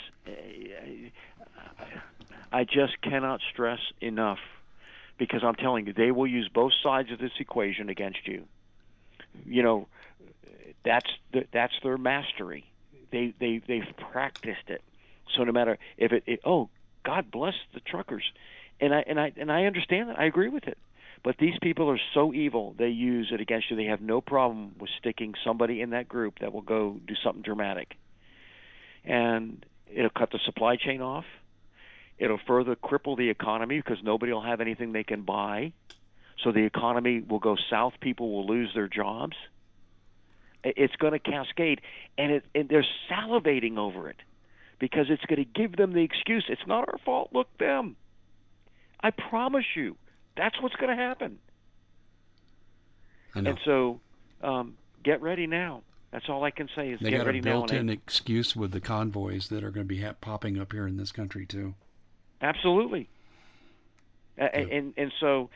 I just cannot stress enough because I'm telling you, they will use both sides of this equation against you. You know, that's the, that's their mastery. They they they've practiced it. So no matter if it, it oh God bless the truckers, and I and I and I understand that. I agree with it. But these people are so evil, they use it against you. They have no problem with sticking somebody in that group that will go do something dramatic. And it'll cut the supply chain off. It'll further cripple the economy because nobody will have anything they can buy. So the economy will go south. People will lose their jobs. It's going to cascade, and, it, and they're salivating over it because it's going to give them the excuse. It's not our fault. Look, them. I promise you, that's what's going to happen. And so, um, get ready now. That's all I can say is they get got ready a built-in excuse with the convoys that are going to be ha- popping up here in this country too. Absolutely. Yeah. And and so,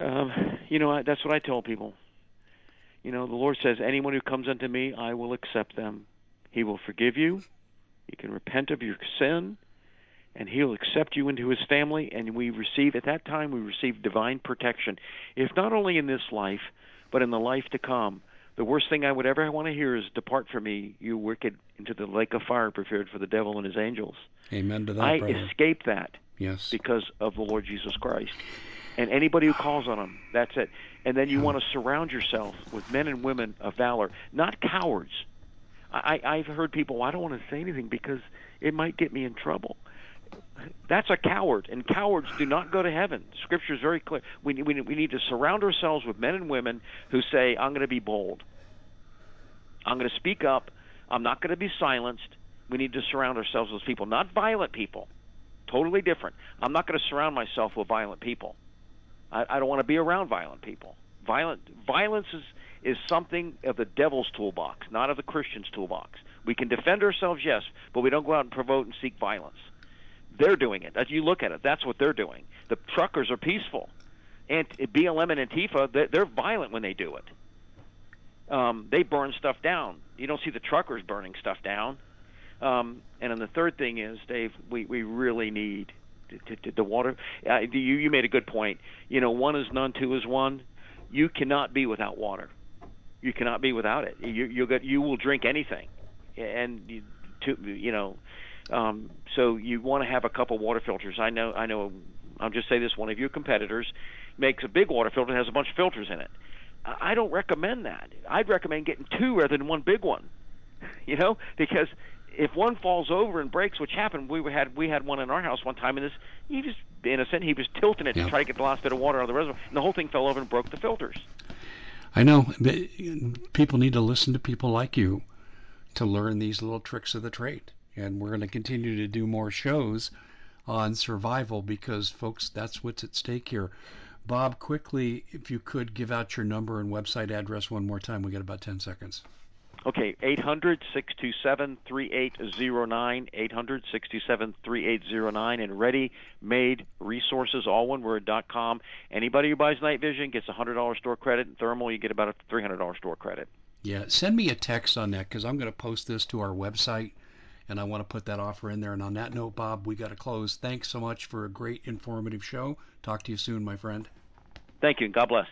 um, you know, that's what I tell people. You know, the Lord says, "Anyone who comes unto me, I will accept them. He will forgive you. You can repent of your sin, and He'll accept you into His family. And we receive at that time we receive divine protection, if not only in this life, but in the life to come." The worst thing I would ever want to hear is, "Depart from me, you wicked, into the lake of fire prepared for the devil and his angels." Amen to that. I brother. escaped that. Yes. Because of the Lord Jesus Christ. And anybody who calls on him, that's it. And then you want to surround yourself with men and women of valor, not cowards. I, I've heard people, well, I don't want to say anything because it might get me in trouble. That's a coward, and cowards do not go to heaven. Scripture is very clear. We, we, we need to surround ourselves with men and women who say, I'm going to be bold. I'm going to speak up. I'm not going to be silenced. We need to surround ourselves with people, not violent people. Totally different. I'm not going to surround myself with violent people. I, I don't want to be around violent people. Violent violence is is something of the devil's toolbox, not of the Christian's toolbox. We can defend ourselves, yes, but we don't go out and provoke and seek violence. They're doing it. As you look at it, that's what they're doing. The truckers are peaceful, and BLM and Antifa, they're violent when they do it. Um, they burn stuff down. You don't see the truckers burning stuff down. Um, and then the third thing is, Dave, we, we really need to, to, the water. Uh, you you made a good point. You know, one is none, two is one. You cannot be without water. You cannot be without it. You you'll get you will drink anything, and you, to you know, um, so you want to have a couple water filters. I know I know. I'll just say this: one of your competitors makes a big water filter that has a bunch of filters in it. I don't recommend that. I'd recommend getting two rather than one big one. You know, because if one falls over and breaks, which happened, we had we had one in our house one time, and this he was innocent. He was tilting it yeah. to try to get the last bit of water out of the reservoir, and the whole thing fell over and broke the filters. I know people need to listen to people like you to learn these little tricks of the trade, and we're going to continue to do more shows on survival because, folks, that's what's at stake here. Bob, quickly, if you could give out your number and website address one more time, we got about 10 seconds. Okay, 800 627 3809, 800 627 3809, and ready made resources, all one word, dot com. Anybody who buys night vision gets a $100 store credit, and thermal, you get about a $300 store credit. Yeah, send me a text on that because I'm going to post this to our website and I want to put that offer in there. And on that note, Bob, we got to close. Thanks so much for a great informative show. Talk to you soon, my friend. Thank you, God bless.